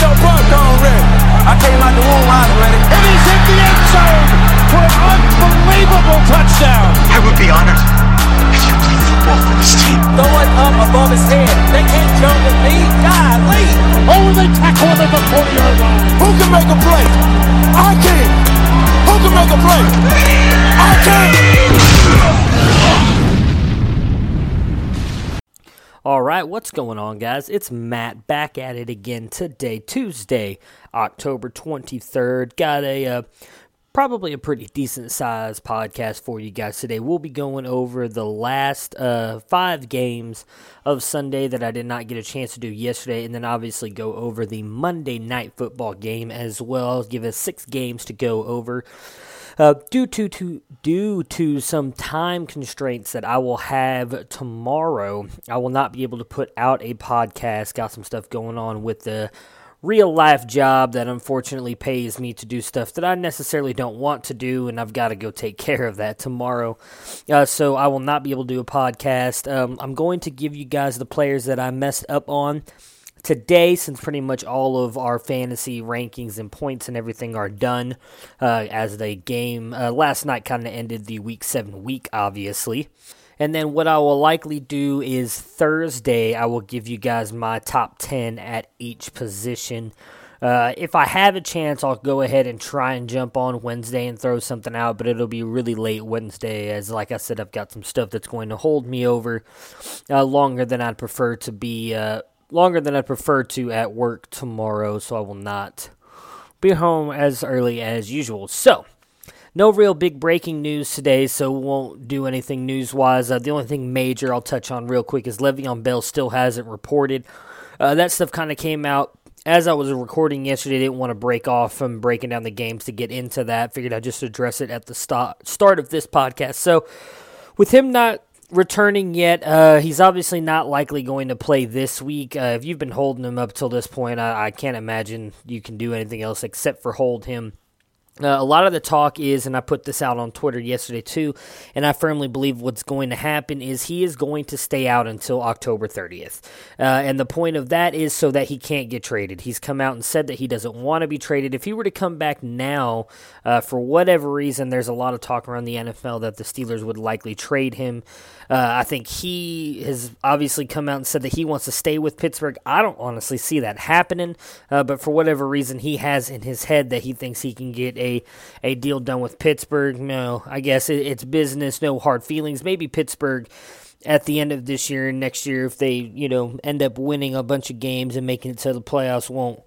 Do you got your ready? I came out the womb, I ready. And he's hit the end zone for an unbelievable touchdown. I would be honored if you played football for this team. Throw it up above his head. They can't jump with me. God, lead. Oh, they tackle him at the 40 yard line. Who can make a play? I can. Who can make a play? I can. All right, what's going on, guys? It's Matt back at it again today, Tuesday, October 23rd. Got a uh, probably a pretty decent sized podcast for you guys today. We'll be going over the last uh, five games of Sunday that I did not get a chance to do yesterday, and then obviously go over the Monday night football game as well. Give us six games to go over. Uh, due to, to due to some time constraints that I will have tomorrow, I will not be able to put out a podcast. Got some stuff going on with the real life job that unfortunately pays me to do stuff that I necessarily don't want to do, and I've got to go take care of that tomorrow. Uh, so I will not be able to do a podcast. Um, I'm going to give you guys the players that I messed up on today since pretty much all of our fantasy rankings and points and everything are done uh, as the game uh, last night kind of ended the week seven week obviously. And then what i will likely do is thursday i will give you guys my top 10 at each position. Uh, if I have a chance, I'll go ahead and try and jump on Wednesday and throw something out, but it'll be really late Wednesday, as like I said, I've got some stuff that's going to hold me over uh, longer than I'd prefer to be uh, longer than I prefer to at work tomorrow, so I will not be home as early as usual. So, no real big breaking news today, so won't do anything news wise. Uh, the only thing major I'll touch on real quick is Le'Veon Bell still hasn't reported. Uh, that stuff kind of came out as I was recording yesterday. Didn't want to break off from breaking down the games to get into that. Figured I'd just address it at the start start of this podcast. So, with him not returning yet. Uh, he's obviously not likely going to play this week. Uh, if you've been holding him up till this point, I, I, can't imagine you can do anything else except for hold him. Uh, a lot of the talk is, and I put this out on Twitter yesterday too, and I firmly believe what's going to happen is he is going to stay out until October 30th. Uh, and the point of that is so that he can't get traded. He's come out and said that he doesn't want to be traded. If he were to come back now, uh, for whatever reason, there's a lot of talk around the NFL that the Steelers would likely trade him. Uh, I think he has obviously come out and said that he wants to stay with Pittsburgh. I don't honestly see that happening, uh, but for whatever reason, he has in his head that he thinks he can get a, a deal done with Pittsburgh. No, I guess it, it's business, no hard feelings. Maybe Pittsburgh at the end of this year and next year, if they, you know, end up winning a bunch of games and making it to the playoffs, won't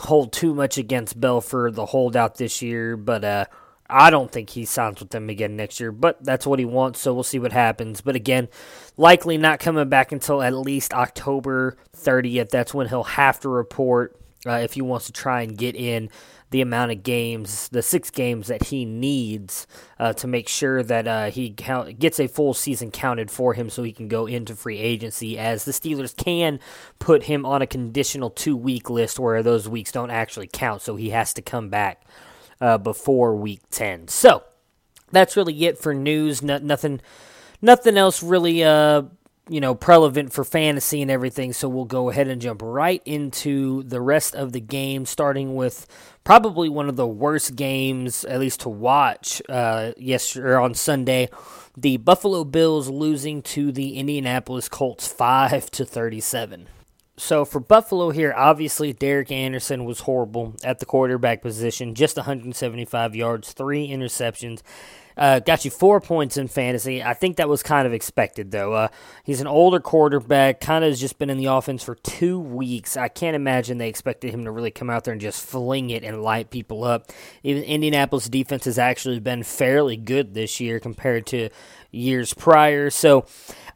hold too much against Bell for the holdout this year. But uh, I don't think he signs with them again next year, but that's what he wants, so we'll see what happens. But again, likely not coming back until at least October 30th. That's when he'll have to report uh, if he wants to try and get in the amount of games, the six games that he needs uh, to make sure that uh, he count, gets a full season counted for him so he can go into free agency. As the Steelers can put him on a conditional two week list where those weeks don't actually count, so he has to come back uh, before week 10. So that's really it for news. No, nothing, nothing else really, uh, you know, relevant for fantasy and everything. So we'll go ahead and jump right into the rest of the game, starting with probably one of the worst games, at least to watch, uh, yesterday on Sunday. the Buffalo Bills losing to the Indianapolis Colts 5 to 37. So for Buffalo here, obviously Derek Anderson was horrible at the quarterback position, just 175 yards, three interceptions. Uh, got you four points in fantasy. I think that was kind of expected, though. Uh, he's an older quarterback, kind of has just been in the offense for two weeks. I can't imagine they expected him to really come out there and just fling it and light people up. Even Indianapolis defense has actually been fairly good this year compared to years prior. So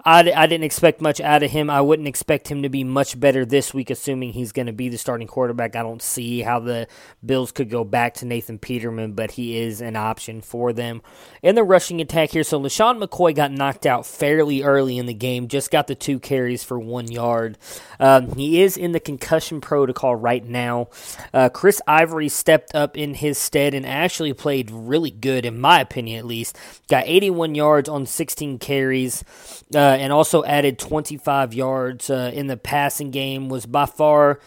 I, I didn't expect much out of him. I wouldn't expect him to be much better this week, assuming he's going to be the starting quarterback. I don't see how the Bills could go back to Nathan Peterman, but he is an option for them. In the rushing attack here, so LeSean McCoy got knocked out fairly early in the game, just got the two carries for one yard. Um, he is in the concussion protocol right now. Uh, Chris Ivory stepped up in his stead and actually played really good, in my opinion at least. Got 81 yards on 16 carries. Uh, and also added 25 yards uh, in the passing game. Was by far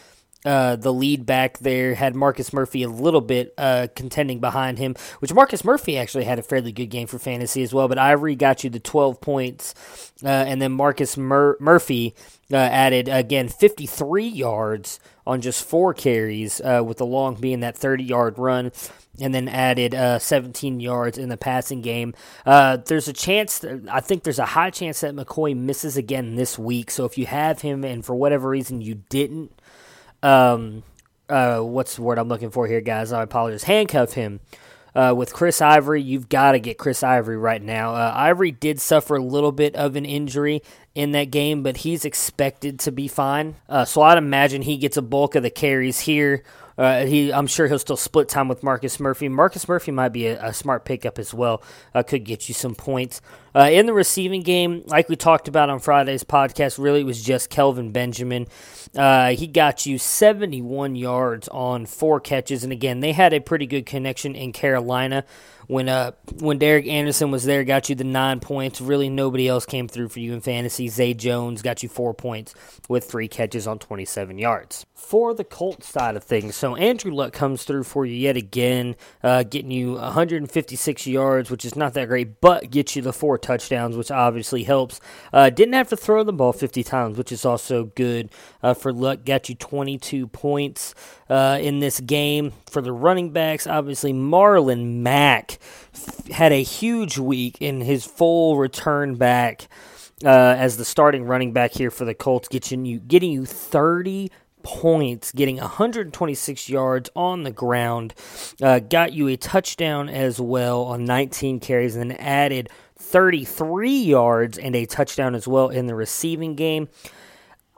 uh, the lead back there. Had Marcus Murphy a little bit uh, contending behind him, which Marcus Murphy actually had a fairly good game for fantasy as well. But Ivory got you the 12 points, uh, and then Marcus Mur- Murphy added again 53 yards on just four carries, with the long being that 30 yard run and then added uh, 17 yards in the passing game. Uh, there's a chance, I think there's a high chance that McCoy misses again this week. So if you have him and for whatever reason you didn't, um, uh, what's the word I'm looking for here, guys? I apologize. Handcuff him. Uh, with Chris Ivory, you've got to get Chris Ivory right now. Uh, Ivory did suffer a little bit of an injury in that game, but he's expected to be fine. Uh, so I'd imagine he gets a bulk of the carries here uh, he, I'm sure he'll still split time with Marcus Murphy. Marcus Murphy might be a, a smart pickup as well. Uh, could get you some points. Uh, in the receiving game, like we talked about on Friday's podcast, really it was just Kelvin Benjamin. Uh, he got you 71 yards on four catches, and again, they had a pretty good connection in Carolina when uh when Derek Anderson was there, got you the nine points. Really, nobody else came through for you in fantasy. Zay Jones got you four points with three catches on 27 yards. For the Colts side of things, so Andrew Luck comes through for you yet again, uh, getting you 156 yards, which is not that great, but gets you the four touchdowns, which obviously helps. Uh, didn't have to throw the ball 50 times, which is also good uh, for Luck. Got you 22 points uh, in this game. For the running backs, obviously Marlon Mack had a huge week in his full return back uh, as the starting running back here for the Colts, getting you getting you 30 points, getting 126 yards on the ground, uh, got you a touchdown as well on 19 carries, and then added 33 yards and a touchdown as well in the receiving game.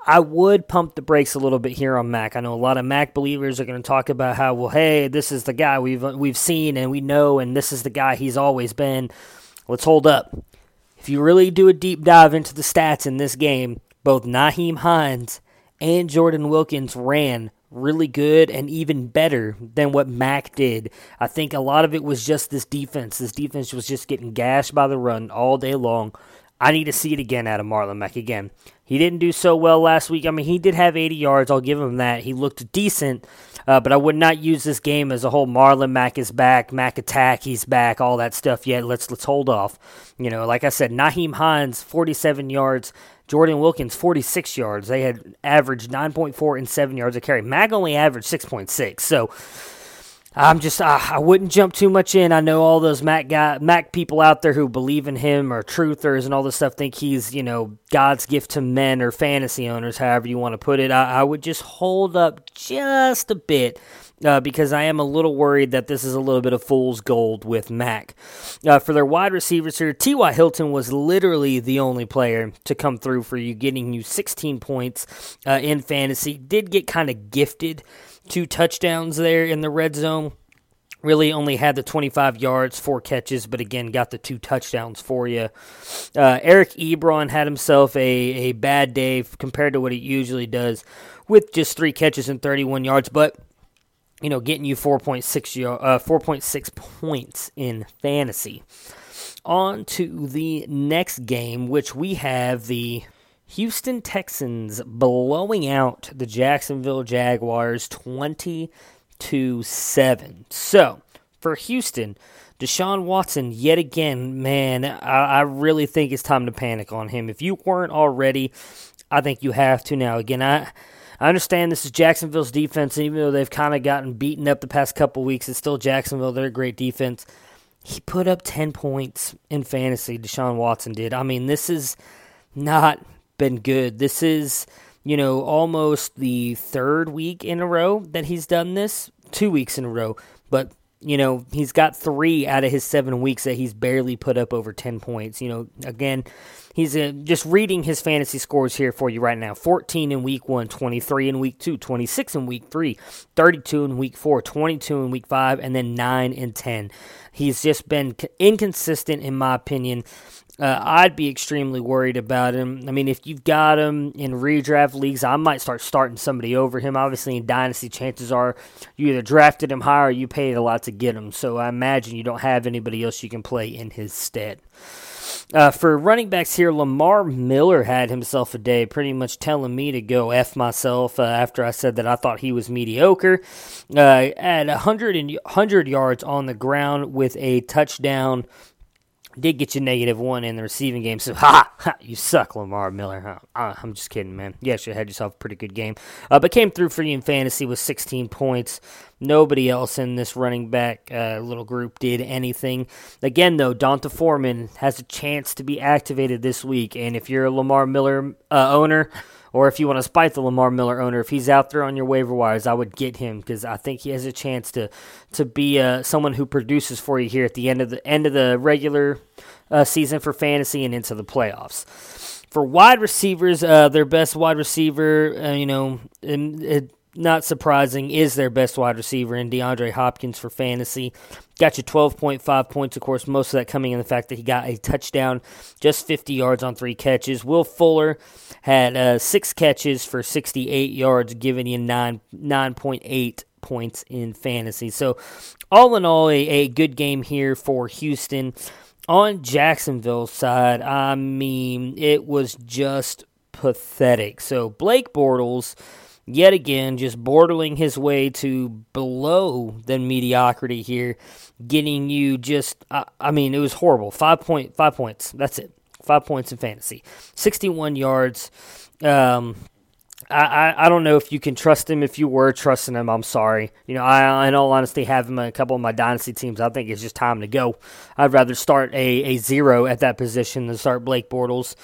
I would pump the brakes a little bit here on Mack. I know a lot of Mack believers are going to talk about how, well, hey, this is the guy we've we've seen and we know, and this is the guy he's always been. Let's hold up. If you really do a deep dive into the stats in this game, both Nyheim Hines and Jordan Wilkins ran really good and even better than what Mack did. I think a lot of it was just this defense. This defense was just getting gashed by the run all day long. I need to see it again out of Marlon Mack again. He didn't do so well last week. I mean, he did have 80 yards. I'll give him that. He looked decent, uh, but I would not use this game as a whole. Marlon Mack is back. Mack attack, he's back. All that stuff yet. Let's let's hold off. You know, like I said, Nyheim Hines 47 yards. Jordan Wilkins 46 yards. They had averaged 9.4 and 7 yards a carry. Mack only averaged 6.6. So I'm just uh, I wouldn't jump too much in. I know all those Mack guy Mack people out there who believe in him or truthers and all this stuff think he's you know God's gift to men or fantasy owners, however you want to put it. I, I would just hold up just a bit. Uh, because I am a little worried that this is a little bit of fool's gold with Mack. Uh, for their wide receivers here, T.Y. Hilton was literally the only player to come through for you, getting you 16 points uh, in fantasy. Did get kind of gifted two touchdowns there in the red zone. Really only had the 25 yards, four catches, but again, got the two touchdowns for you. Uh, Eric Ebron had himself a, a bad day compared to what he usually does with just three catches and 31 yards, but you know, getting you 4.6 uh, 4.6 points in fantasy. On to the next game, which we have the Houston Texans blowing out the Jacksonville Jaguars 20 to 7. So, for Houston, Deshaun Watson, yet again, man, I, I really think it's time to panic on him. If you weren't already, I think you have to now. Again, I. I understand this is Jacksonville's defense, and even though they've kind of gotten beaten up the past couple weeks, it's still Jacksonville. They're a great defense. He put up 10 points in fantasy, Deshaun Watson did. I mean, this has not been good. This is, you know, almost the third week in a row that he's done this, two weeks in a row. But you know, he's got three out of his seven weeks that he's barely put up over 10 points. You know, again, he's uh, just reading his fantasy scores here for you right now 14 in week one, 23 in week two, 26 in week three, 32 in week four, 22 in week five, and then 9 in 10. He's just been inconsistent, in my opinion. Uh, I'd be extremely worried about him. I mean, if you've got him in redraft leagues, I might start starting somebody over him. Obviously, in dynasty, chances are you either drafted him high or you paid a lot to get him. So I imagine you don't have anybody else you can play in his stead. Uh, for running backs here, Lamar Miller had himself a day, pretty much telling me to go F myself uh, after I said that I thought he was mediocre. Uh, at 100, 100 yards on the ground with a touchdown did get you negative one in the receiving game. So, ha, ha you suck, Lamar Miller. Huh? Uh, I'm just kidding, man. You had yourself a pretty good game. Uh, but came through for you in fantasy with 16 points. Nobody else in this running back uh, little group did anything. Again, though, D'Onta Foreman has a chance to be activated this week. And if you're a Lamar Miller uh, owner, or if you want to spite the Lamar Miller owner, if he's out there on your waiver wires, I would get him because I think he has a chance to to be uh, someone who produces for you here at the end of the end of the regular uh, season for fantasy and into the playoffs. For wide receivers, uh, their best wide receiver, uh, you know, it, not surprising, is their best wide receiver in DeAndre Hopkins for fantasy. Got you 12.5 points, of course, most of that coming in the fact that he got a touchdown, just 50 yards on three catches. Will Fuller had uh, six catches for 68 yards, giving you 9, 9.8 points in fantasy. So, all in all, a, a good game here for Houston. On Jacksonville's side, I mean, it was just pathetic. So, Blake Bortles yet again just bordering his way to below than mediocrity here, getting you just I, I mean it was horrible. Five point five points. That's it. Five points in fantasy. Sixty one yards. Um, I, I don't know if you can trust him. If you were trusting him, I'm sorry. You know, I in all honesty have him in a couple of my dynasty teams. I think it's just time to go. I'd rather start a, a zero at that position than start Blake Bortles.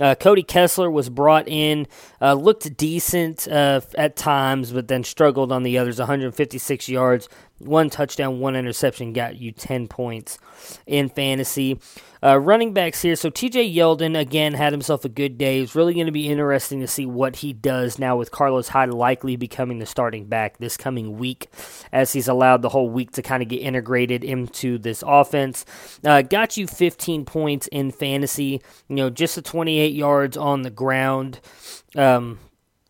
Uh, Cody Kessler was brought in, uh, looked decent uh, at times, but then struggled on the others. 156 yards, one touchdown, one interception, got you 10 points in fantasy. Uh, running backs here. So TJ Yeldon, again, had himself a good day. It's really going to be interesting to see what he does now with Carlos Hyde likely becoming the starting back this coming week, as he's allowed the whole week to kind of get integrated into this offense. Uh, got you 15 points in fantasy, you know, just the 28 yards on the ground. Um,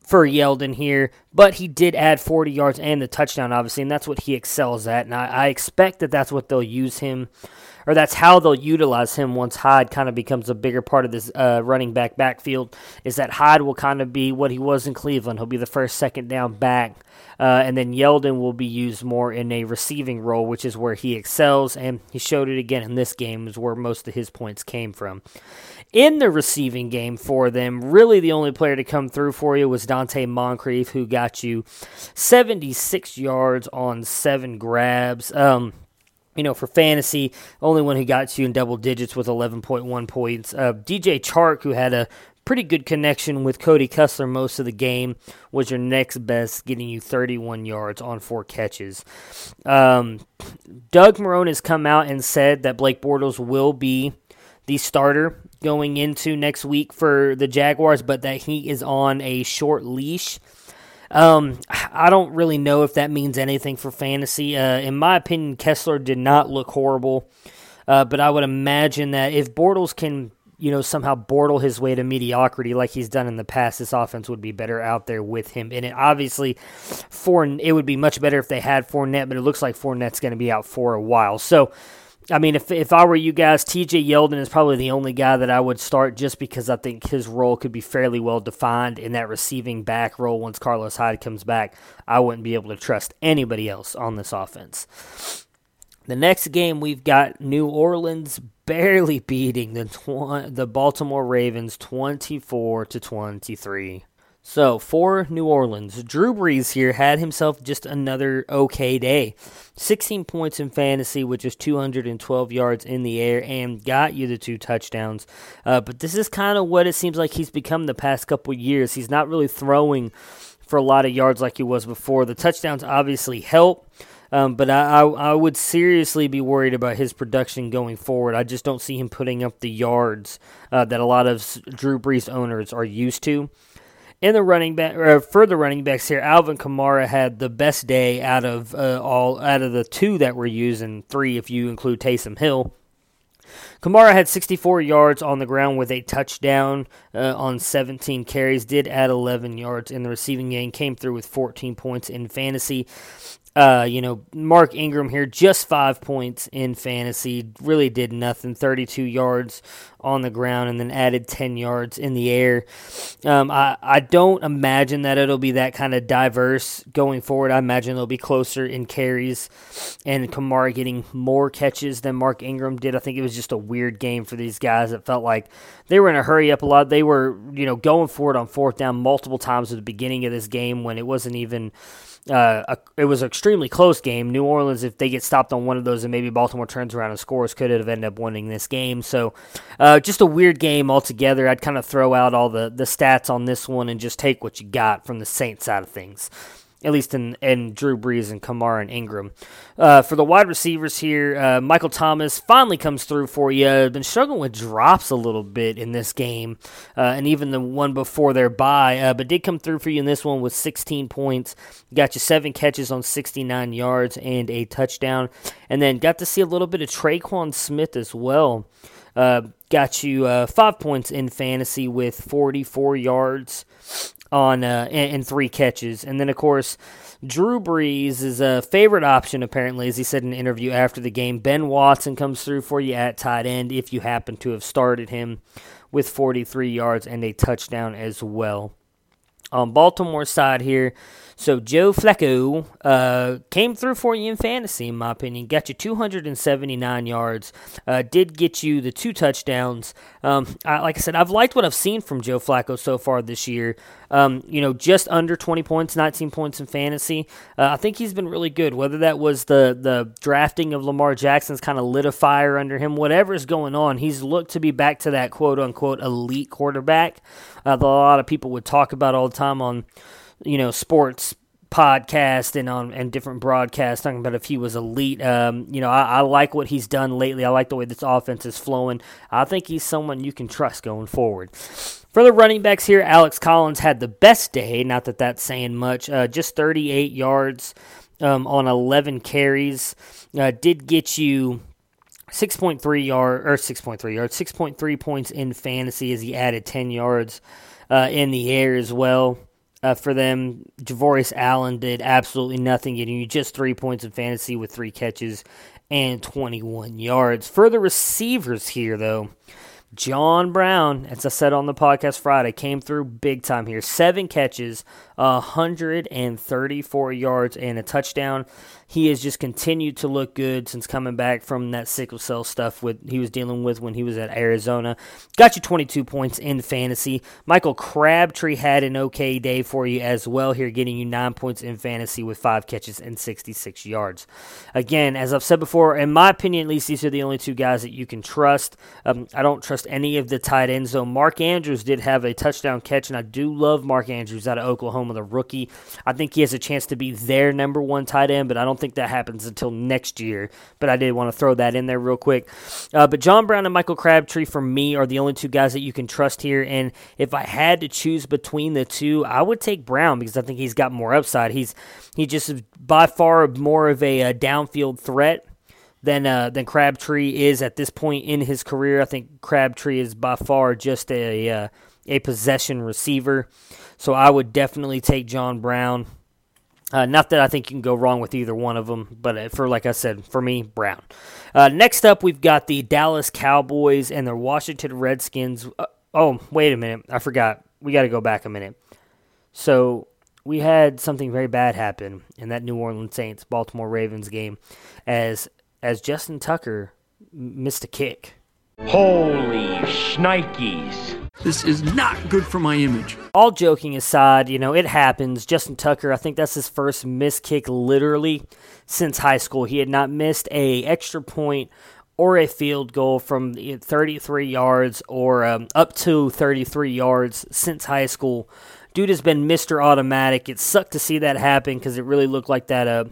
for Yeldon here, but he did add 40 yards and the touchdown, obviously, and that's what he excels at. And I, I expect that that's what they'll use him, or that's how they'll utilize him once Hyde kind of becomes a bigger part of this uh, running back backfield. Is that Hyde will kind of be what he was in Cleveland? He'll be the first, second down back. Uh, and then Yeldon will be used more in a receiving role, which is where he excels, and he showed it again in this game, is where most of his points came from in the receiving game for them. Really, the only player to come through for you was Donte Moncrief, who got you 76 yards on seven grabs. Um, you know, for fantasy, only one who got you in double digits with 11.1 points. Uh, DJ Chark, who had a pretty good connection with Cody Kessler most of the game, was your next best, getting you 31 yards on four catches. Um, Doug Marrone has come out and said that Blake Bortles will be the starter going into next week for the Jaguars, but that he is on a short leash. Um, I don't really know if that means anything for fantasy. Uh, in my opinion, Kessler did not look horrible, uh, but I would imagine that if Bortles can, you know, somehow Bortle his way to mediocrity like he's done in the past, this offense would be better out there with him in it. Obviously, for it would be much better if they had Fournette, but it looks like Fournette's going to be out for a while. So I mean, if if I were you guys, TJ Yeldon is probably the only guy that I would start just because I think his role could be fairly well defined in that receiving back role once Carlos Hyde comes back. I wouldn't be able to trust anybody else on this offense. The next game we've got New Orleans barely beating the tw- the Baltimore Ravens 24 to 23. So, for New Orleans, Drew Brees here had himself just another okay day. 16 points in fantasy, which is 212 yards in the air, and got you the two touchdowns. Uh, but this is kind of what it seems like he's become the past couple years. He's not really throwing for a lot of yards like he was before. The touchdowns obviously help. Um, but I, I, I, would seriously be worried about his production going forward. I just don't see him putting up the yards uh, that a lot of Drew Brees owners are used to. In the running back, or further running backs here, Alvin Kamara had the best day out of uh, all out of the two that were used, and three if you include Taysom Hill. Kamara had 64 yards on the ground with a touchdown uh, on 17 carries. Did add 11 yards in the receiving game. Came through with 14 points in fantasy. Uh, you know, Mark Ingram here, just five points in fantasy, really did nothing. 32 yards on the ground and then added 10 yards in the air. Um, I, I don't imagine that it'll be that kind of diverse going forward. I imagine it'll be closer in carries and Kamara getting more catches than Mark Ingram did. I think it was just a weird game for these guys. It felt like they were in a hurry up a lot. They were, you know, going for it on fourth down multiple times at the beginning of this game when it wasn't even uh, a, it was an extremely close game. New Orleans, if they get stopped on one of those and maybe Baltimore turns around and scores, could have ended up winning this game. So, uh, just a weird game altogether. I'd kind of throw out all the, the stats on this one and just take what you got from the Saints side of things at least in, in Drew Brees and Kamara and Ingram. Uh, for the wide receivers here, uh, Michael Thomas finally comes through for you. Been struggling with drops a little bit in this game, uh, and even the one before their bye, uh, but did come through for you in this one with 16 points. Got you seven catches on 69 yards and a touchdown, and then got to see a little bit of Tre'Quan Smith as well. Uh, got you uh, five points in fantasy with 44 yards on uh, and, and, three catches. And then, of course, Drew Brees is a favorite option, apparently, as he said in an interview after the game. Ben Watson comes through for you at tight end if you happen to have started him with 43 yards and a touchdown as well. On Baltimore side here, so Joe Flacco uh, came through for you in fantasy, in my opinion. Got you 279 yards. Uh, did get you the two touchdowns. Um, I, like I said, I've liked what I've seen from Joe Flacco so far this year. Um, you know, just under 20 points, 19 points in fantasy. Uh, I think he's been really good. Whether that was the the drafting of Lamar Jackson's kind of lit a fire under him, whatever is going on, he's looked to be back to that quote unquote elite quarterback uh, that a lot of people would talk about all the time on you know, sports podcast and on and different broadcasts talking about if he was elite. Um, you know, I, I, like what he's done lately. I like the way this offense is flowing. I think he's someone you can trust going forward. For the running backs here, Alex Collins had the best day. Not that that's saying much. Uh, just 38 yards um, on 11 carries. Uh, did get you 6.3 yard or 6.3 yards, 6.3 points in fantasy as he added 10 yards uh, in the air as well uh, for them. Javorius Allen did absolutely nothing, getting you just three points in fantasy with three catches and 21 yards. For the receivers here, though, John Brown, as I said on the podcast Friday, came through big time here. Seven catches, 134 yards, and a touchdown he has just continued to look good since coming back from that sickle cell stuff with he was dealing with when he was at Arizona. Got you 22 points in fantasy. Michael Crabtree had an okay day for you as well here, getting you nine points in fantasy with five catches and 66 yards. Again, as I've said before, in my opinion, at least these are the only two guys that you can trust. Um, I don't trust any of the tight ends, though. Mark Andrews did have a touchdown catch, and I do love Mark Andrews out of Oklahoma, the rookie. I think he has a chance to be their number one tight end, but I don't don't think that happens until next year, but I did want to throw that in there real quick. Uh, but John Brown and Michael Crabtree, for me, are the only two guys that you can trust here. And if I had to choose between the two, I would take Brown because I think he's got more upside. He's he just is by far more of a, a downfield threat than uh, than Crabtree is at this point in his career. I think Crabtree is by far just a uh, a possession receiver. So I would definitely take John Brown. Uh, not that I think you can go wrong with either one of them, but uh, for like I said, for me, Brown. Uh, next up, we've got the Dallas Cowboys and the Washington Redskins. Uh, oh, wait a minute, I forgot. We got to go back a minute. So we had something very bad happen in that New Orleans Saints Baltimore Ravens game, as as Justin Tucker missed a kick. Holy shnikes. This is not good for my image. All joking aside, you know, it happens. Justin Tucker, I think that's his first missed kick literally since high school. He had not missed a extra point or a field goal from 33 yards or um, up to 33 yards since high school. Dude has been Mr. Automatic. It sucked to see that happen because it really looked like that uh,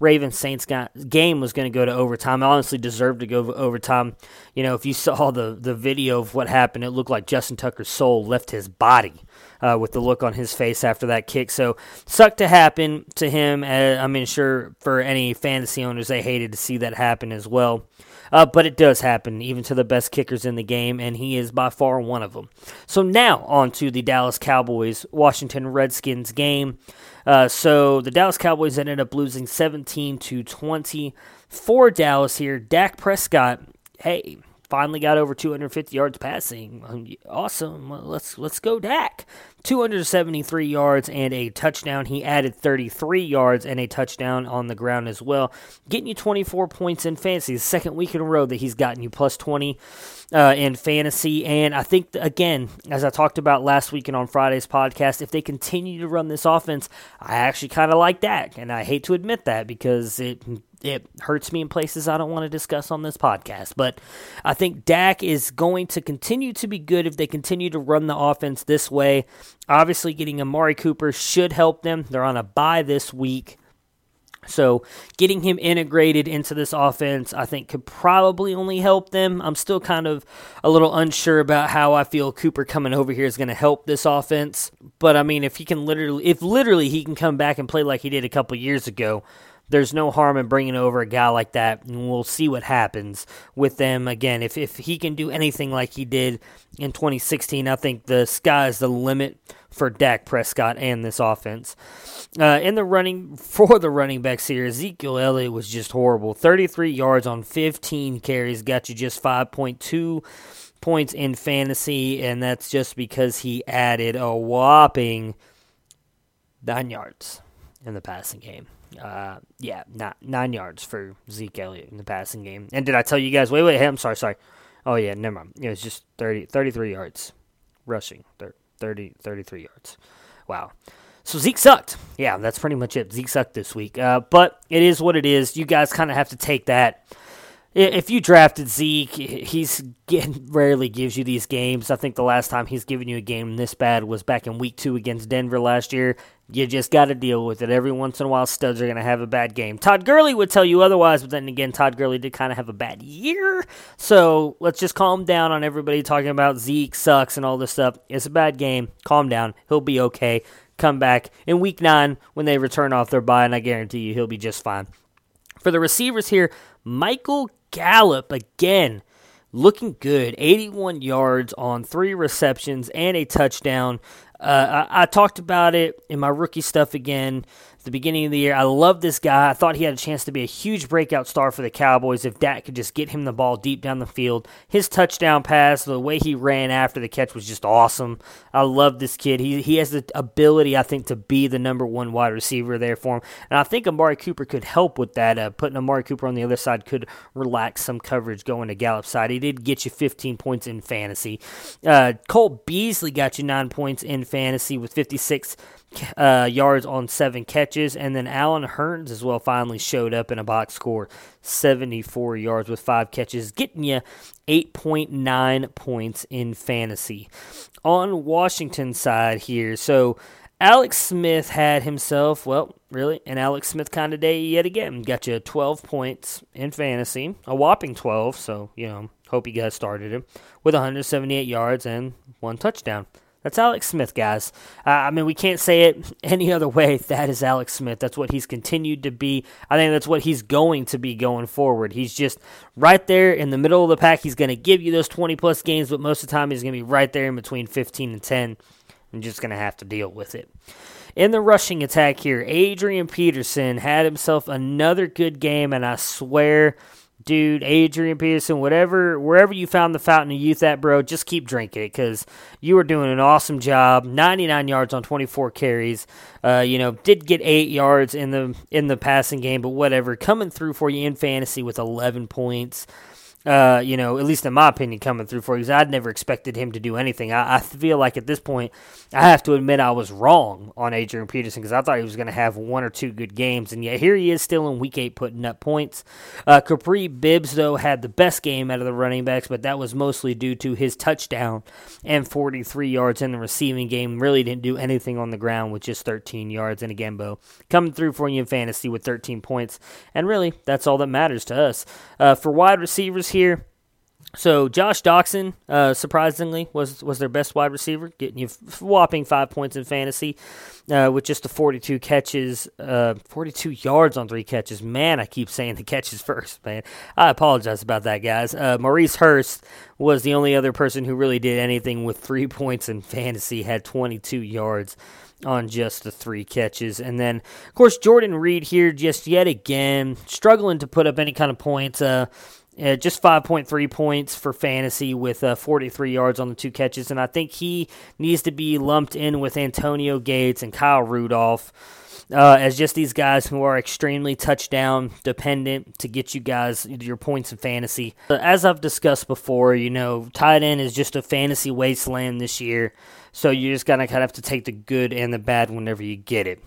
Ravens Saints game was going to go to overtime. It honestly deserved to go overtime. You know, if you saw the, the video of what happened, it looked like Justin Tucker's soul left his body. Uh, with the look on his face after that kick. So, sucked to happen to him. Uh, I mean, sure, for any fantasy owners, they hated to see that happen as well. Uh, but it does happen, even to the best kickers in the game, and he is by far one of them. So now on to the Dallas Cowboys Washington Redskins game. Uh, so the Dallas Cowboys ended up losing 17 to 20 for Dallas here. Dak Prescott, hey, finally got over 250 yards passing. Awesome. Let's let's go Dak. 273 yards and a touchdown. He added 33 yards and a touchdown on the ground as well, getting you 24 points in fantasy. The second week in a row that he's gotten you plus 20 uh, in fantasy. And I think, again, as I talked about last week and on Friday's podcast, if they continue to run this offense, I actually kind of like Dak. And I hate to admit that because it it hurts me in places I don't want to discuss on this podcast. But I think Dak is going to continue to be good if they continue to run the offense this way. Obviously, getting Amari Cooper should help them. They're on a bye this week. So, getting him integrated into this offense, I think, could probably only help them. I'm still kind of a little unsure about how I feel Cooper coming over here is going to help this offense. But I mean, if he can literally, if literally he can come back and play like he did a couple years ago, there's no harm in bringing over a guy like that, and we'll see what happens with them. Again, if, if he can do anything like he did in 2016, I think the sky is the limit for Dak Prescott and this offense. Uh, in the running for the running backs here, Ezekiel Elliott was just horrible. 33 yards on 15 carries, got you just 5.2 points in fantasy, and that's just because he added a whopping nine yards in the passing game. Uh, yeah, not nine yards for Zeke Elliott in the passing game. And did I tell you guys? Wait, wait, hey, I'm sorry, sorry. Oh yeah, never mind. It was just 30, 33 yards rushing, 30, 33 yards. Wow. So Zeke sucked. Yeah, that's pretty much it. Zeke sucked this week. Uh, but it is what it is. You guys kind of have to take that if you drafted Zeke, he's rarely gives you these games. I think the last time he's given you a game this bad was back in Week Two against Denver last year. You just got to deal with it. Every once in a while, studs are going to have a bad game. Todd Gurley would tell you otherwise, but then again, Todd Gurley did kind of have a bad year. So let's just calm down on everybody talking about Zeke sucks and all this stuff. It's a bad game. Calm down. He'll be okay. Come back in Week Nine when they return off their bye, and I guarantee you he'll be just fine. For the receivers here, Michael Gallup again looking good 81 yards on three receptions and a touchdown. Uh, I, I, talked about it in my rookie stuff again the beginning of the year. I love this guy. I thought he had a chance to be a huge breakout star for the Cowboys if Dak could just get him the ball deep down the field. His touchdown pass, the way he ran after the catch was just awesome. I love this kid. He he has the ability, I think, to be the number one wide receiver there for him. And I think Amari Cooper could help with that. Uh, putting Amari Cooper on the other side could relax some coverage going to Gallup's side. He did get you 15 points in fantasy. Uh, Cole Beasley got you nine points in fantasy with 56 uh, yards on seven catches. And then Allen Hurns as well finally showed up in a box score 74 yards with five catches, getting you 8.9 points in fantasy. On Washington side here, so Alex Smith had himself, well, really, an Alex Smith kind of day yet again. Got you 12 points in fantasy, a whopping 12, so, you know, hope you guys started him, with 178 yards and one touchdown. That's Alex Smith, guys. Uh, I mean, we can't say it any other way. That is Alex Smith. That's what he's continued to be. I think that's what he's going to be going forward. He's just right there in the middle of the pack. He's going to give you those 20 plus games, but most of the time he's going to be right there in between 15 and 10. I'm just going to have to deal with it. In the rushing attack here, Adrian Peterson had himself another good game, and I swear dude, Adrian Peterson, whatever, wherever you found the fountain of youth at, bro, just keep drinking it because you were doing an awesome job. 99 yards on 24 carries. Uh, you know, did get eight yards in the in the passing game, but whatever. Coming through for you in fantasy with 11 points uh, you know, at least in my opinion, coming through for you. Because I'd never expected him to do anything. I, I, feel like at this point, I have to admit I was wrong on Adrian Peterson because I thought he was going to have one or two good games, and yet here he is still in Week Eight putting up points. Uh, Kapri Bibbs though had the best game out of the running backs, but that was mostly due to his touchdown and 43 yards in the receiving game. Really didn't do anything on the ground with just 13 yards. And again, Bo coming through for you in fantasy with 13 points, and really that's all that matters to us. Uh, for wide receivers here. So Josh Doctson, uh, surprisingly, was was their best wide receiver, getting you whopping five points in fantasy uh, with just the 42 catches, uh, 42 yards on three catches. Man, I keep saying the catches first, man. I apologize about that, guys. Uh, Maurice Hurst was the only other person who really did anything with three points in fantasy, had 22 yards on just the three catches. And then, of course, Jordan Reed here, just yet again, struggling to put up any kind of points. Uh, uh, just 5.3 points for fantasy with uh, 43 yards on the two catches. And I think he needs to be lumped in with Antonio Gates and Kyle Rudolph uh, as just these guys who are extremely touchdown dependent to get you guys your points in fantasy. As I've discussed before, you know, tight end is just a fantasy wasteland this year. So you're just got to kind of have to take the good and the bad whenever you get it.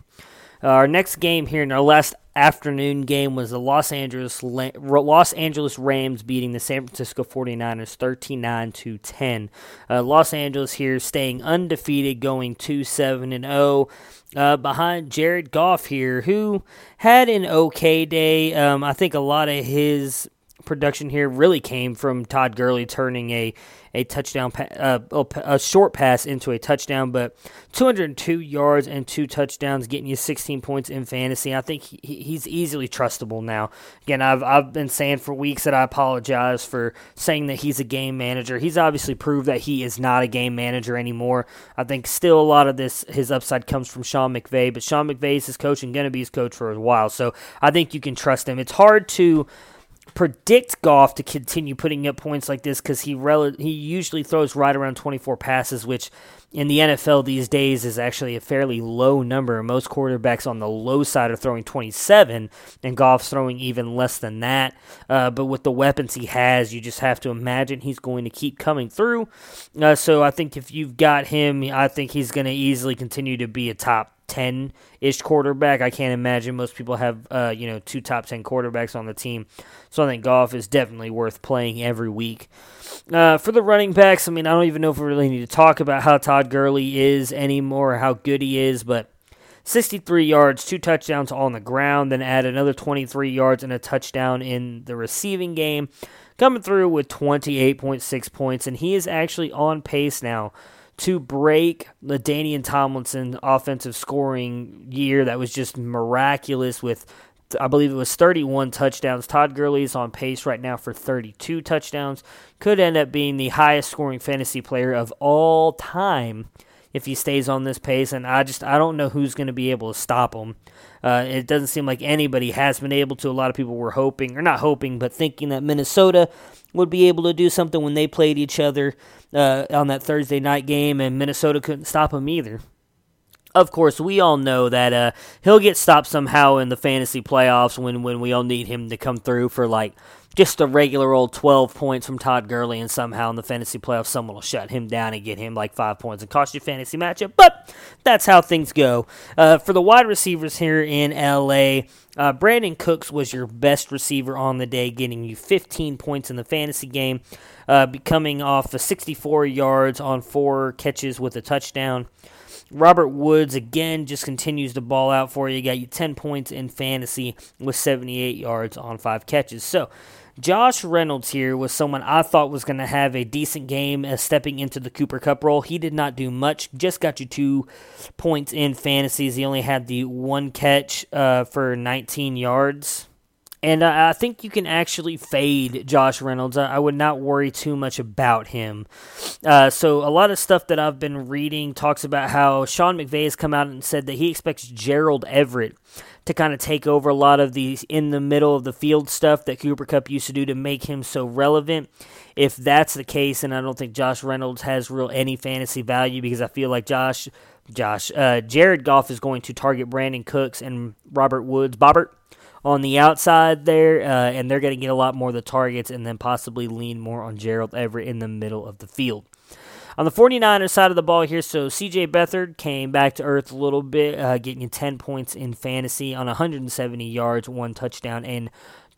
Our next game here in our last afternoon game was the Los Angeles Los Angeles Rams beating the San Francisco 49ers 39 to 10. Uh, Los Angeles here staying undefeated going 2-7 and 0 uh, behind Jared Goff here who had an okay day. Um, I think a lot of his production here really came from Todd Gurley turning a a touchdown, uh, a short pass into a touchdown, but 202 yards and two touchdowns, getting you 16 points in fantasy. I think he, he's easily trustable now. Again, I've I've been saying for weeks that I apologize for saying that he's a game manager. He's obviously proved that he is not a game manager anymore. I think still a lot of this his upside comes from Sean McVay, but Sean McVay is his coach and going to be his coach for a while, so I think you can trust him. It's hard to predict Goff to continue putting up points like this because he rel- he usually throws right around 24 passes, which in the NFL these days is actually a fairly low number. Most quarterbacks on the low side are throwing 27, and Goff's throwing even less than that. Uh, but with the weapons he has, you just have to imagine he's going to keep coming through. Uh, so I think if you've got him, I think he's going to easily continue to be a top 10 ish quarterback. I can't imagine most people have, uh, you know, two top 10 quarterbacks on the team. So I think Goff is definitely worth playing every week. Uh, for the running backs, I mean, I don't even know if we really need to talk about how Todd Gurley is anymore, how good he is, but 63 yards, two touchdowns on the ground, then add another 23 yards and a touchdown in the receiving game, coming through with 28.6 points, and he is actually on pace now to break the Danian Tomlinson offensive scoring year that was just miraculous with I believe it was 31 touchdowns. Todd Gurley is on pace right now for 32 touchdowns. Could end up being the highest scoring fantasy player of all time if he stays on this pace. And I just I don't know who's going to be able to stop him. Uh, it doesn't seem like anybody has been able to. A lot of people were hoping, or not hoping, but thinking that Minnesota would be able to do something when they played each other uh, on that Thursday night game, and Minnesota couldn't stop them either. Of course, we all know that uh, he'll get stopped somehow in the fantasy playoffs when, when we all need him to come through for like just a regular old 12 points from Todd Gurley, and somehow in the fantasy playoffs, someone will shut him down and get him like five points and cost you fantasy matchup. But that's how things go. Uh, for the wide receivers here in LA, uh, Brandin Cooks was your best receiver on the day, getting you 15 points in the fantasy game, uh, coming off of 64 yards on four catches with a touchdown. Robert Woods again just continues to ball out for you. Got you 10 points in fantasy with 78 yards on five catches. So, Josh Reynolds here was someone I thought was going to have a decent game as stepping into the Cooper Kupp role. He did not do much, just got you two points in fantasies. He only had the one catch uh, for 19 yards. And I think you can actually fade Josh Reynolds. I would not worry too much about him. Uh, so, a lot of stuff that I've been reading talks about how Sean McVay has come out and said that he expects Gerald Everett to kind of take over a lot of these in the middle of the field stuff that Cooper Kupp used to do to make him so relevant. If that's the case, and I don't think Josh Reynolds has real any fantasy value because I feel like Josh, Josh, uh, Jared Goff is going to target Brandin Cooks and Robert Woods, Bobbert on the outside there, uh, and they're going to get a lot more of the targets and then possibly lean more on Gerald Everett in the middle of the field. On the 49ers side of the ball here, so CJ Beathard came back to earth a little bit, uh, getting you 10 points in fantasy on 170 yards, one touchdown, and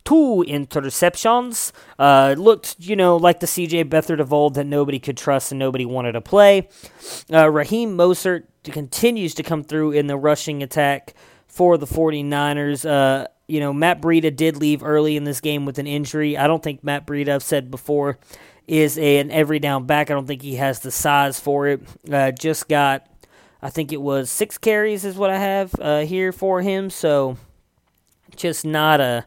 two interceptions. Uh, looked, you know, like the CJ Beathard of old that nobody could trust and nobody wanted to play. Uh, Raheem Mostert continues to come through in the rushing attack for the 49ers. Uh, you know, Matt Breida did leave early in this game with an injury. I don't think Matt Breida, I've said before, is an every down back. I don't think he has the size for it. Uh, just got, I think it was six carries, is what I have uh, here for him. So just not a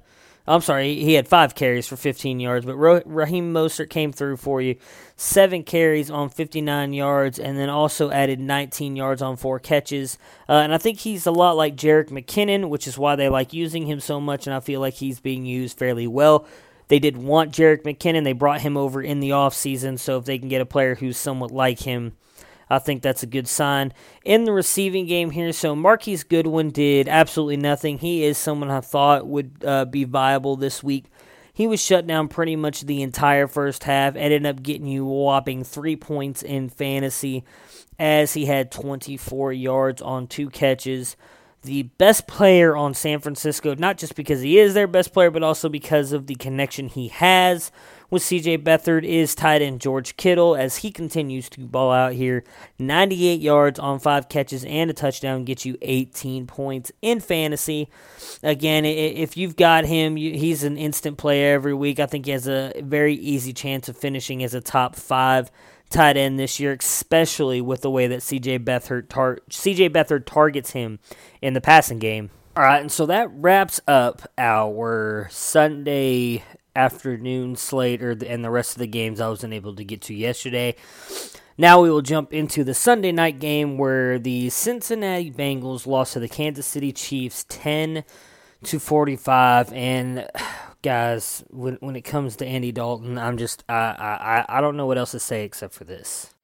I'm sorry, he had five carries for 15 yards, but Raheem Mostert came through for you. Seven carries on 59 yards, and then also added 19 yards on four catches. Uh, and I think he's a lot like Jerick McKinnon, which is why they like using him so much, and I feel like he's being used fairly well. They did want Jerick McKinnon. They brought him over in the offseason, so if they can get a player who's somewhat like him, I think that's a good sign. In the receiving game here, so Marquise Goodwin did absolutely nothing. He is someone I thought would uh, be viable this week. He was shut down pretty much the entire first half, ended up getting you whopping three points in fantasy as he had 24 yards on two catches. The best player on San Francisco, not just because he is their best player, but also because of the connection he has with CJ Beathard is tight end George Kittle as he continues to ball out here. 98 yards on five catches and a touchdown gets you 18 points in fantasy. Again, if you've got him, he's an instant player every week. I think he has a very easy chance of finishing as a top five tight end this year, especially with the way that CJ Beathard tar- CJ targets him in the passing game. All right, and so that wraps up our Sunday afternoon slate or the, and the rest of the games I wasn't able to get to yesterday. Now we will jump into the Sunday night game where the Cincinnati Bengals lost to the Kansas City Chiefs 10 to 45 and guys when when it comes to Andy Dalton I'm just I I I don't know what else to say except for this.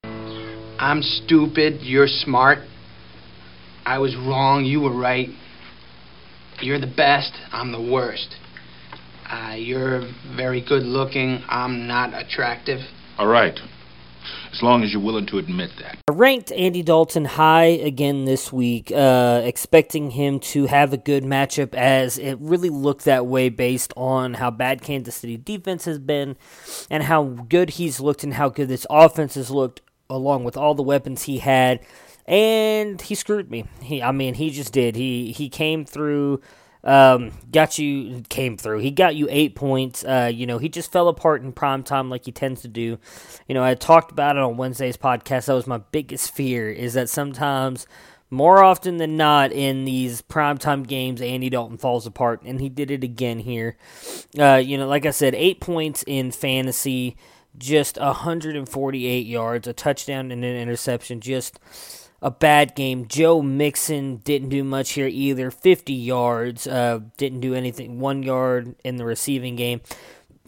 I'm stupid, you're smart. I was wrong, you were right. You're the best, I'm the worst. Uh, you're very good looking. I'm not attractive. All right. As long as you're willing to admit that. I ranked Andy Dalton high again this week, uh, expecting him to have a good matchup as it really looked that way based on how bad Kansas City defense has been and how good he's looked and how good this offense has looked along with all the weapons he had. And he screwed me. He, I mean, he just did. He he came through um, got you came through. He got you eight points. Uh, you know, he just fell apart in prime time like he tends to do. You know, I talked about it on Wednesday's podcast. That was my biggest fear is that sometimes, more often than not, in these primetime games, Andy Dalton falls apart, and he did it again here. Uh, you know, like I said, eight points in fantasy, just 148 yards, a touchdown and an interception. Just a bad game. Joe Mixon didn't do much here either. 50 yards, uh, didn't do anything. One yard in the receiving game.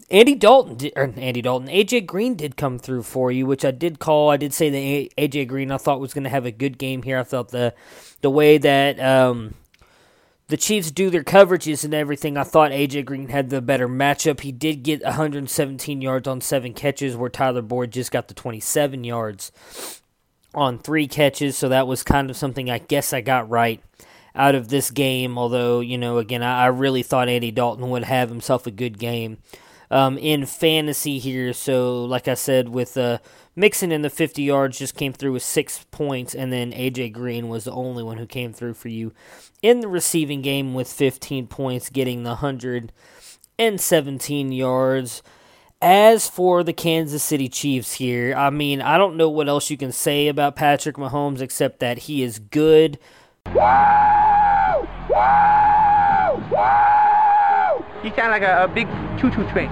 Andy Dalton, or Andy Dalton, AJ Green did come through for you, which I did call. I did say that AJ Green I thought was going to have a good game here. I thought the the way that um, the Chiefs do their coverages and everything. I thought AJ Green had the better matchup. He did get 117 yards on seven catches, where Tyler Boyd just got the 27 yards on three catches, so that was kind of something I guess I got right out of this game. Although, you know, again, I, I really thought Andy Dalton would have himself a good game um, in fantasy here. So, like I said, with uh, Mixon in the 50 yards, just came through with six points, and then AJ Green was the only one who came through for you in the receiving game with 15 points, getting the 117 yards. As for the Kansas City Chiefs here, I mean, I don't know what else you can say about Patrick Mahomes except that he is good. He sounds like a, a big choo-choo train.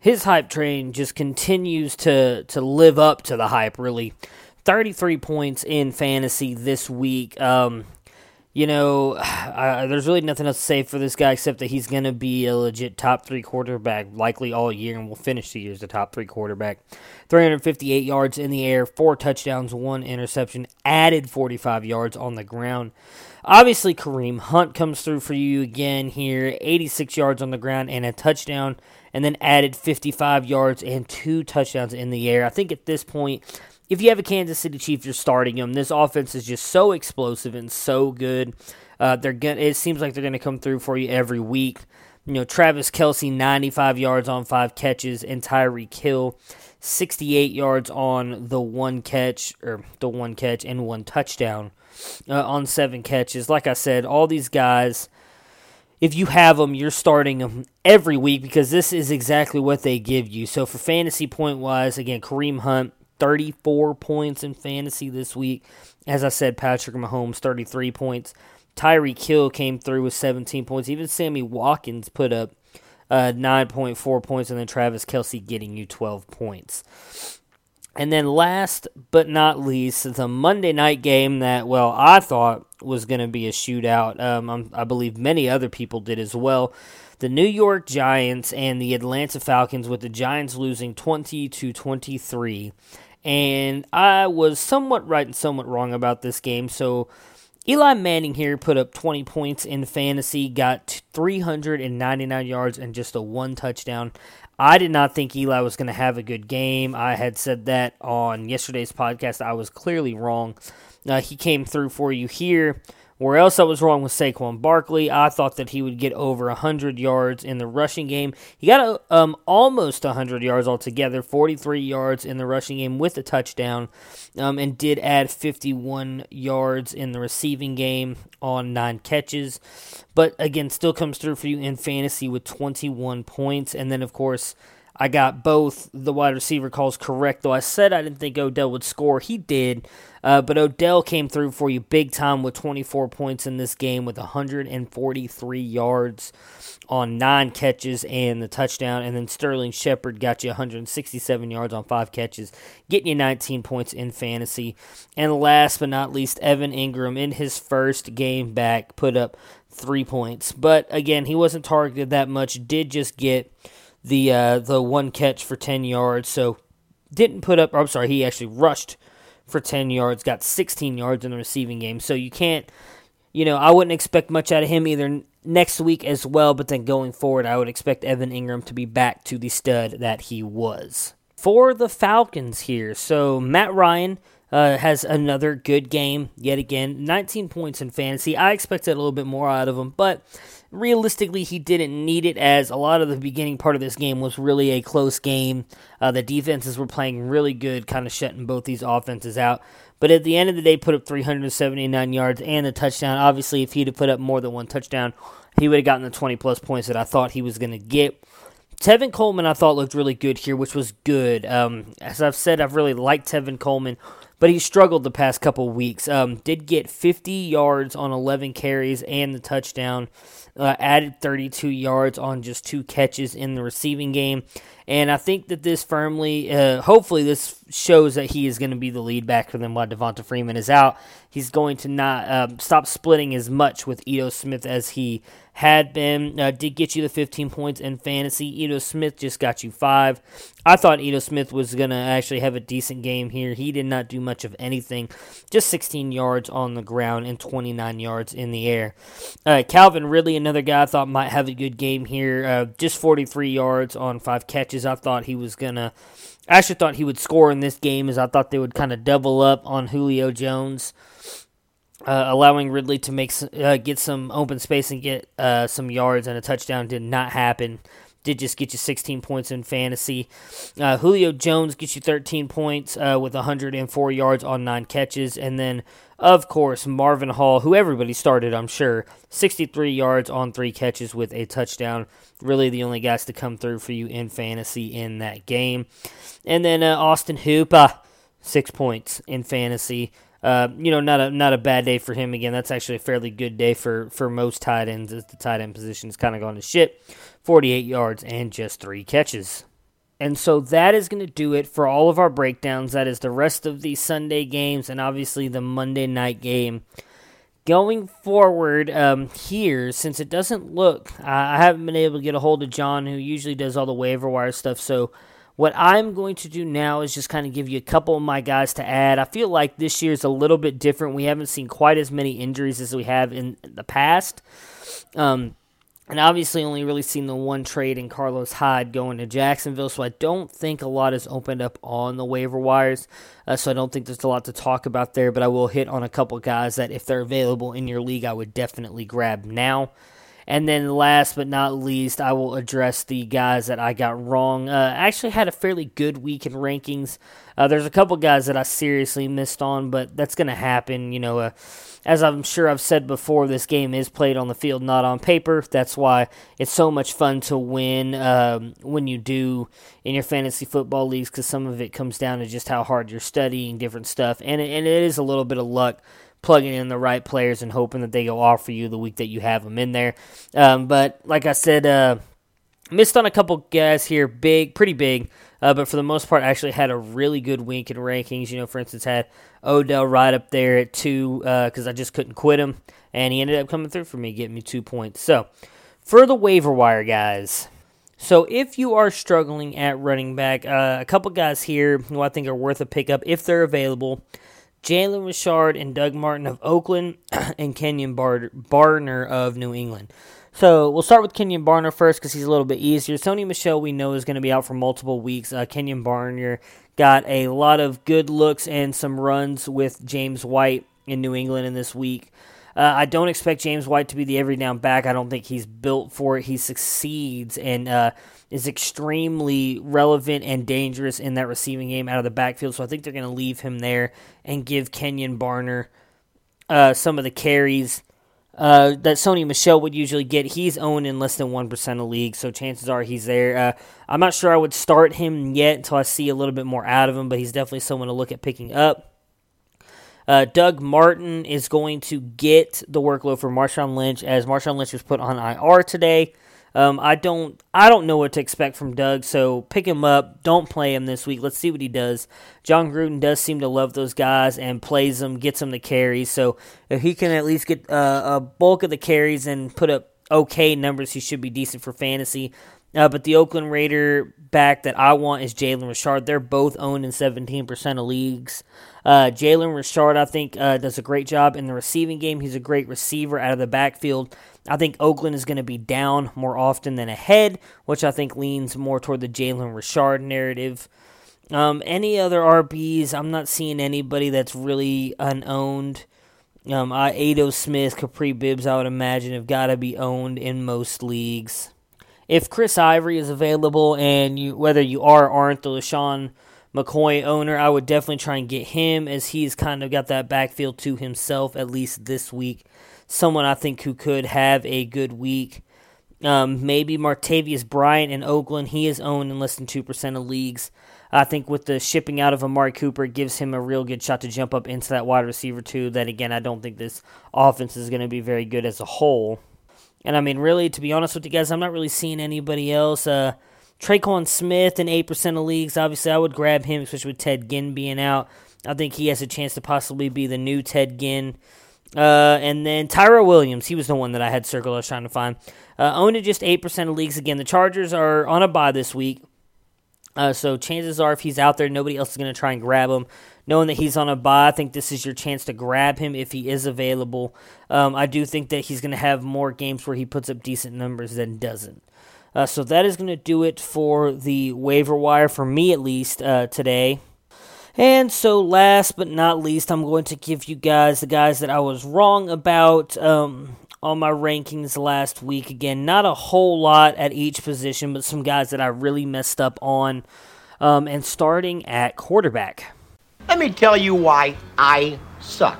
His hype train just continues to to live up to the hype. Really, thirty three points in fantasy this week. Um, you know, there's really nothing else to say for this guy except that he's going to be a legit top three quarterback likely all year and will finish the year as a top three quarterback. 358 yards in the air, four touchdowns, one interception, added 45 yards on the ground. Obviously, Kareem Hunt comes through for you again here, 86 yards on the ground and a touchdown, and then added 55 yards and two touchdowns in the air. I think at this point, if you have a Kansas City Chief, you're starting them. This offense is just so explosive and so good. Uh, they're gonna. It seems like they're gonna come through for you every week. You know, Travis Kelce, 95 yards on five catches, and Tyreek Hill, 68 yards on the one catch or the one catch and one touchdown uh, on seven catches. Like I said, all these guys if you have them, you're starting them every week because this is exactly what they give you. So for fantasy point wise, again, Kareem Hunt, 34 points in fantasy this week. As I said, Patrick Mahomes, 33 points. Tyreek Hill came through with 17 points. Even Sammy Watkins put up uh, 9.4 points, and then Travis Kelce getting you 12 points. And then last but not least, the Monday night game that, well, I thought was going to be a shootout. Um, I believe many other people did as well. The New York Giants and the Atlanta Falcons, with the Giants losing 20 to 23 and I was somewhat right and somewhat wrong about this game. So Eli Manning here put up 20 points in fantasy, got 399 yards and just a one touchdown. I did not think Eli was going to have a good game. I had said that on yesterday's podcast. I was clearly wrong. Uh, he came through for you here. Where else I was wrong with Saquon Barkley. I thought that he would get over 100 yards in the rushing game. He got a, um, almost 100 yards altogether, 43 yards in the rushing game with a touchdown, um, and did add 51 yards in the receiving game on nine catches. But again, still comes through for you in fantasy with 21 points. And then, of course, I got both the wide receiver calls correct, though I said I didn't think Odell would score. He did, uh, but Odell came through for you big time with 24 points in this game with 143 yards on nine catches and the touchdown. And then Sterling Shepard got you 167 yards on five catches, getting you 19 points in fantasy. And last but not least, Evan Engram in his first game back put up three points. But again, he wasn't targeted that much, did just get the uh, the one catch for 10 yards. So didn't put up. I'm sorry, he actually rushed for 10 yards, got 16 yards in the receiving game. So you can't, you know, I wouldn't expect much out of him either next week as well. But then going forward, I would expect Evan Engram to be back to the stud that he was. For the Falcons here, so Matt Ryan uh, has another good game yet again. 19 points in fantasy. I expected a little bit more out of him, but realistically, he didn't need it as a lot of the beginning part of this game was really a close game. Uh, the defenses were playing really good, kind of shutting both these offenses out. But at the end of the day, put up 379 yards and a touchdown. Obviously, if he'd have put up more than one touchdown, he would have gotten the 20 plus points that I thought he was going to get. Tevin Coleman, I thought looked really good here, which was good. Um, as I've said, I've really liked Tevin Coleman but he struggled the past couple weeks. Um, did get 50 yards on 11 carries and the touchdown. Uh, added 32 yards on just two catches in the receiving game. And I think that this firmly, uh, hopefully, this shows that he is going to be the lead back for them while Devonta Freeman is out. He's going to not um, stop splitting as much with Ito Smith as he had been. Uh, did get you the 15 points in fantasy. Ito Smith just got you five. I thought Ito Smith was going to actually have a decent game here. He did not do much of anything, just 16 yards on the ground and 29 yards in the air. Uh, Calvin Ridley, another guy I thought might have a good game here, uh, just 43 yards on five catches. I thought he was to. I actually thought he would score in this game as I thought they would kind of double up on Julio Jones uh, allowing Ridley to make uh, get some open space and get uh, some yards and a touchdown did not happen. Did just get you 16 points in fantasy. Uh, Julio Jones gets you 13 points uh, with 104 yards on nine catches, and then of course Marvin Hall, who everybody started, I'm sure, 63 yards on three catches with a touchdown. Really, the only guys to come through for you in fantasy in that game. And then uh, Austin Hooper, six points in fantasy. uh, you know, not a not a bad day for him. Again, that's actually a fairly good day for for most tight ends. As the tight end position has kind of gone to shit. 48 yards and just three catches. And so that is going to do it for all of our breakdowns. That is the rest of the Sunday games and obviously the Monday night game. Going forward um, here, since it doesn't look, I haven't been able to get a hold of John, who usually does all the waiver wire stuff. So what I'm going to do now is just kind of give you a couple of my guys to add. I feel like this year is a little bit different. We haven't seen quite as many injuries as we have in the past. Um, and obviously only really seen the one trade in Carlos Hyde going to Jacksonville, so I don't think a lot has opened up on the waiver wires. Uh, so I don't think there's a lot to talk about there, but I will hit on a couple guys that if they're available in your league, I would definitely grab now. And then last but not least, I will address the guys that I got wrong. Uh, I actually had a fairly good week in rankings. Uh, there's a couple guys that I seriously missed on, but that's going to happen. You know, uh, as I'm sure I've said before, this game is played on the field, not on paper. That's why it's so much fun to win um, when you do in your fantasy football leagues, because some of it comes down to just how hard you're studying different stuff, and it, and it is a little bit of luck plugging in the right players and hoping that they go off for you the week that you have them in there. Um, but like I said, uh, missed on a couple guys here, big, pretty big. Uh, but for the most part, actually had a really good week in rankings. You know, for instance, had Odell right up there at two because uh, I just couldn't quit him, and he ended up coming through for me, getting me two points. So, for the waiver wire guys. So, if you are struggling at running back, uh, a couple guys here who I think are worth a pickup if they're available. Jalen Richard and Doug Martin of Oakland, and Kenyon Bar- Barner of New England. So we'll start with Kenyon Barner first because he's a little bit easier. Sony Michel, we know, is going to be out for multiple weeks. Uh, Kenjon Barner got a lot of good looks and some runs with James White in New England in this week. Uh, I don't expect James White to be the every down back. I don't think he's built for it. He succeeds and uh, is extremely relevant and dangerous in that receiving game out of the backfield. So I think they're going to leave him there and give Kenyon Barner uh, some of the carries uh, that Sony Michel would usually get. He's owned in less than 1% of leagues, so chances are he's there. Uh, I'm not sure I would start him yet until I see a little bit more out of him, but he's definitely someone to look at picking up. Uh, Doug Martin is going to get the workload for Marshawn Lynch as Marshawn Lynch was put on IR today. Um, I don't I don't know what to expect from Doug, so pick him up. Don't play him this week. Let's see what he does. Jon Gruden does seem to love those guys and plays them, gets them the carries. So if he can at least get uh, a bulk of the carries and put up okay numbers, he should be decent for fantasy. Uh, but the Oakland Raider back that I want is Jalen Richard. They're both owned in 17% of leagues. Uh, Jalen Richard, I think, uh, does a great job in the receiving game. He's a great receiver out of the backfield. I think Oakland is going to be down more often than ahead, which I think leans more toward the Jalen Richard narrative. Um, any other RBs? I'm not seeing anybody that's really unowned. Um, I, Ito Smith, Kapri Bibbs, I would imagine, have got to be owned in most leagues. If Chris Ivory is available, and you whether you are or aren't the LeSean McCoy owner, I would definitely try and get him as he's kind of got that backfield to himself, at least this week someone I think who could have a good week. Um, maybe Martavis Bryant in Oakland. He is owned in less than 2% of leagues. I think with the shipping out of Amari Cooper, it gives him a real good shot to jump up into that wide receiver, too. That, again, I don't think this offense is going to be very good as a whole. And, I mean, really, to be honest with you guys, I'm not really seeing anybody else. Uh, Tre'Quan Smith in 8% of leagues. Obviously, I would grab him, especially with Ted Ginn being out. I think he has a chance to possibly be the new Ted Ginn. Uh, and then Tyrell Williams, he was the one that I had circled. I was trying to find. Uh, owned in just 8% of leagues. Again, the Chargers are on a bye this week. Uh, so chances are, if he's out there, nobody else is going to try and grab him. Knowing that he's on a bye, I think this is your chance to grab him if he is available. Um, I do think that he's going to have more games where he puts up decent numbers than doesn't. Uh, so that is going to do it for the waiver wire, for me at least, uh, today. And so, last but not least, I'm going to give you guys the guys that I was wrong about um, on my rankings last week. Again, not a whole lot at each position, but some guys that I really messed up on. Um, and starting at quarterback. Let me tell you why I suck.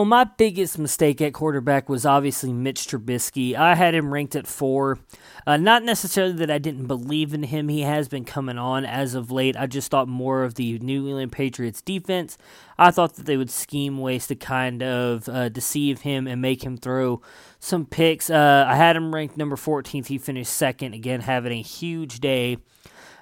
Well, my biggest mistake at quarterback was obviously Mitch Trubisky. I had him ranked at four. Uh, not necessarily that I didn't believe in him. He has been coming on as of late. I just thought more of the New England Patriots defense. I thought that they would scheme ways to kind of uh, deceive him and make him throw some picks. Uh, I had him ranked number 14th. He finished second, again, having a huge day.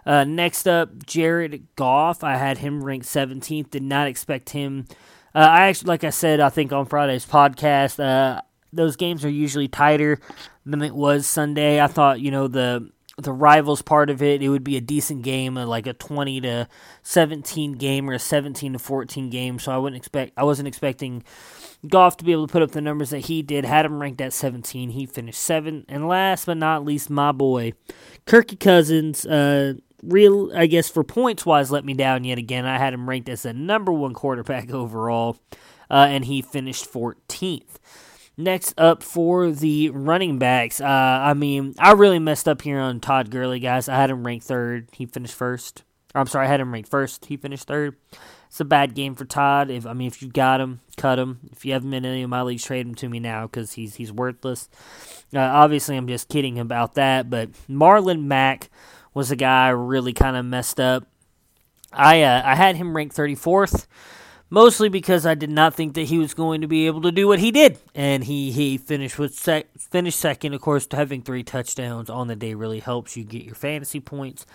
Uh, next up, Jared Goff. I had him ranked 17th. Did not expect him uh, I actually, like I said, I think on Friday's podcast, uh, those games are usually tighter than it was Sunday. I thought, you know, the the rivals part of it, it would be a decent game, like a 20 to 17 game or a 17 to 14 game. So I wouldn't expect, I wasn't expecting Goff to be able to put up the numbers that he did. Had him ranked at 17. He finished seventh. And last but not least, my boy, Kirky Cousins. Uh, real, I guess, for points wise, let me down yet again. I had him ranked as the number one quarterback overall, uh, and he finished 14th. Next up for the running backs, uh, I mean, I really messed up here on Todd Gurley, guys. I had him ranked third. He finished first. I'm sorry, I had him ranked first. He finished third. It's a bad game for Todd. If I mean, if you got him, cut him. If you haven't been in any of my leagues, trade him to me now because he's he's worthless. Uh, obviously, I'm just kidding about that. But Marlon Mack was a guy really kind of messed up. I uh, I had him ranked 34th mostly because I did not think that he was going to be able to do what he did, and he he finished with sec- finished second. Of course, having three touchdowns on the day really helps you get your fantasy points.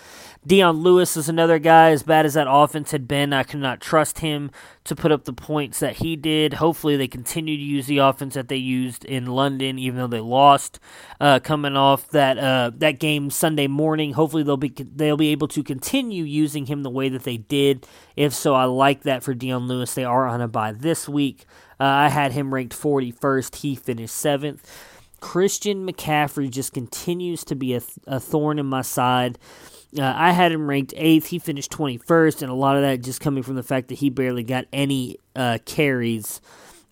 Dion Lewis is another guy. As bad as that offense had been, I could not trust him to put up the points that he did. Hopefully, they continue to use the offense that they used in London, even though they lost uh, coming off that uh, that game Sunday morning. Hopefully, they'll be they'll be able to continue using him the way that they did. If so, I like that for Dion Lewis. They are on a bye this week. Uh, I had him ranked 41st. He finished seventh. Christian McCaffrey just continues to be a, a thorn in my side. Uh, I had him ranked eighth. He finished 21st, and a lot of that just coming from the fact that he barely got any uh, carries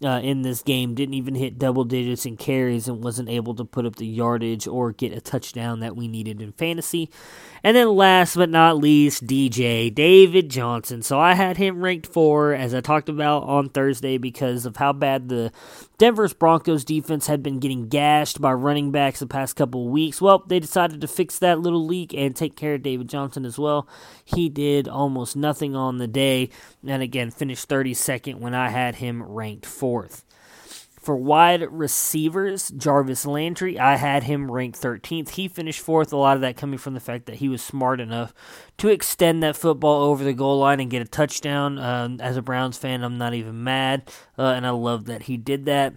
uh, in this game. Didn't even hit double digits in carries and wasn't able to put up the yardage or get a touchdown that we needed in fantasy. And then last but not least, DJ David Johnson. So I had him ranked four, as I talked about on Thursday, because of how bad the Denver's Broncos defense had been getting gashed by running backs the past couple of weeks. Well, they decided to fix that little leak and take care of David Johnson as well. He did almost nothing on the day, and again finished 32nd when I had him ranked fourth. For wide receivers, Jarvis Landry, I had him ranked 13th. He finished fourth, a lot of that coming from the fact that he was smart enough to extend that football over the goal line and get a touchdown. Uh, as a Browns fan, I'm not even mad, uh, and I love that he did that.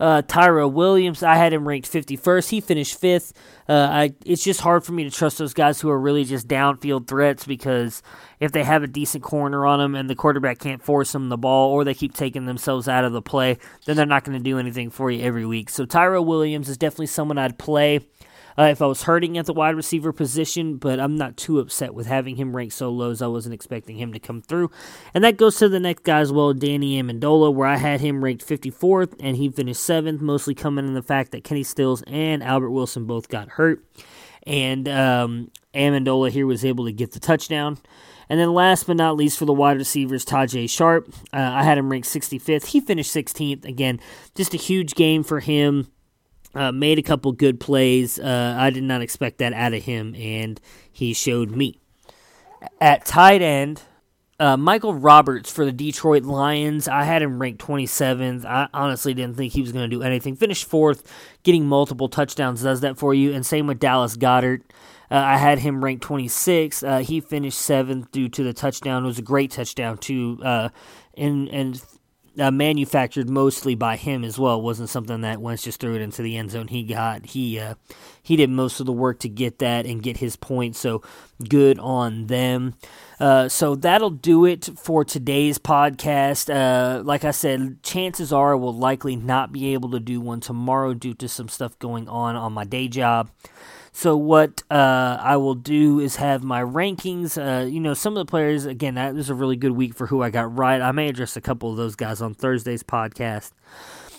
Uh, Tyrell Williams, I had him ranked 51st. He finished fifth. Uh, I, it's just hard for me to trust those guys who are really just downfield threats because if they have a decent corner on them and the quarterback can't force them the ball or they keep taking themselves out of the play, then they're not going to do anything for you every week. So Tyrell Williams is definitely someone I'd play uh, if I was hurting at the wide receiver position, but I'm not too upset with having him ranked so low as I wasn't expecting him to come through. And that goes to the next guy as well, Danny Amendola, where I had him ranked 54th and he finished 7th, mostly coming in the fact that Kenny Stills and Albert Wilson both got hurt. And um, Amendola here was able to get the touchdown. And then last but not least for the wide receivers, Tajaé Sharpe. Uh, I had him ranked 65th. He finished 16th. Again, just a huge game for him. Uh, made a couple good plays. Uh, I did not expect that out of him, and he showed me. At tight end, uh, Michael Roberts for the Detroit Lions. I had him ranked 27th. I honestly didn't think he was going to do anything. Finished fourth, getting multiple touchdowns does that for you. And same with Dallas Goedert. Uh, I had him ranked 26th. Uh, he finished seventh due to the touchdown. It was a great touchdown too. Uh, and and uh, manufactured mostly by him as well. It wasn't something that Wentz just threw it into the end zone. He got he uh, he did most of the work to get that and get his point. So good on them. Uh, so that'll do it for today's podcast. Uh, like I said, chances are I will likely not be able to do one tomorrow due to some stuff going on on my day job. So what uh, I will do is have my rankings. Uh, you know, some of the players. Again, that was a really good week for who I got right. I may address a couple of those guys on Thursday's podcast.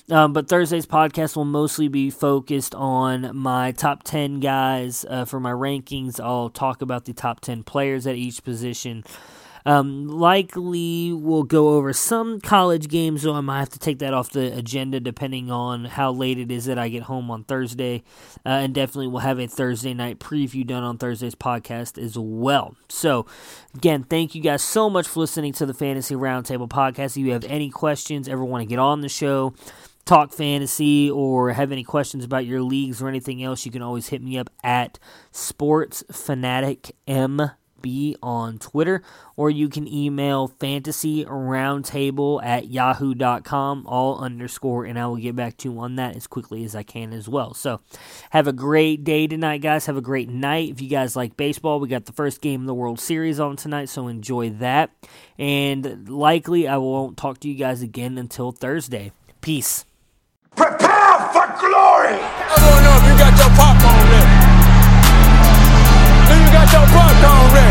Um, but Thursday's podcast will mostly be focused on my top 10 guys uh, for my rankings. I'll talk about the top 10 players at each position. Um, likely we'll go over some college games, so I might have to take that off the agenda depending on how late it is that I get home on Thursday. Uh, and definitely we'll have a Thursday night preview done on Thursday's podcast as well. So, again, thank you guys so much for listening to the Fantasy Roundtable podcast. If you have any questions, ever want to get on the show, talk fantasy or have any questions about your leagues or anything else, you can always hit me up at Sports Fanatic M be on Twitter, or you can email fantasy roundtable at yahoo.com, all underscore, and I will get back to you on that as quickly as I can as well. So, have a great day tonight, guys. Have a great night. If you guys like baseball, we got the first game of the World Series on tonight, so enjoy that. And likely, I won't talk to you guys again until Thursday. Peace. Prepare for glory! I don't know if you got your popcorn ready. Do you got your popcorn ready?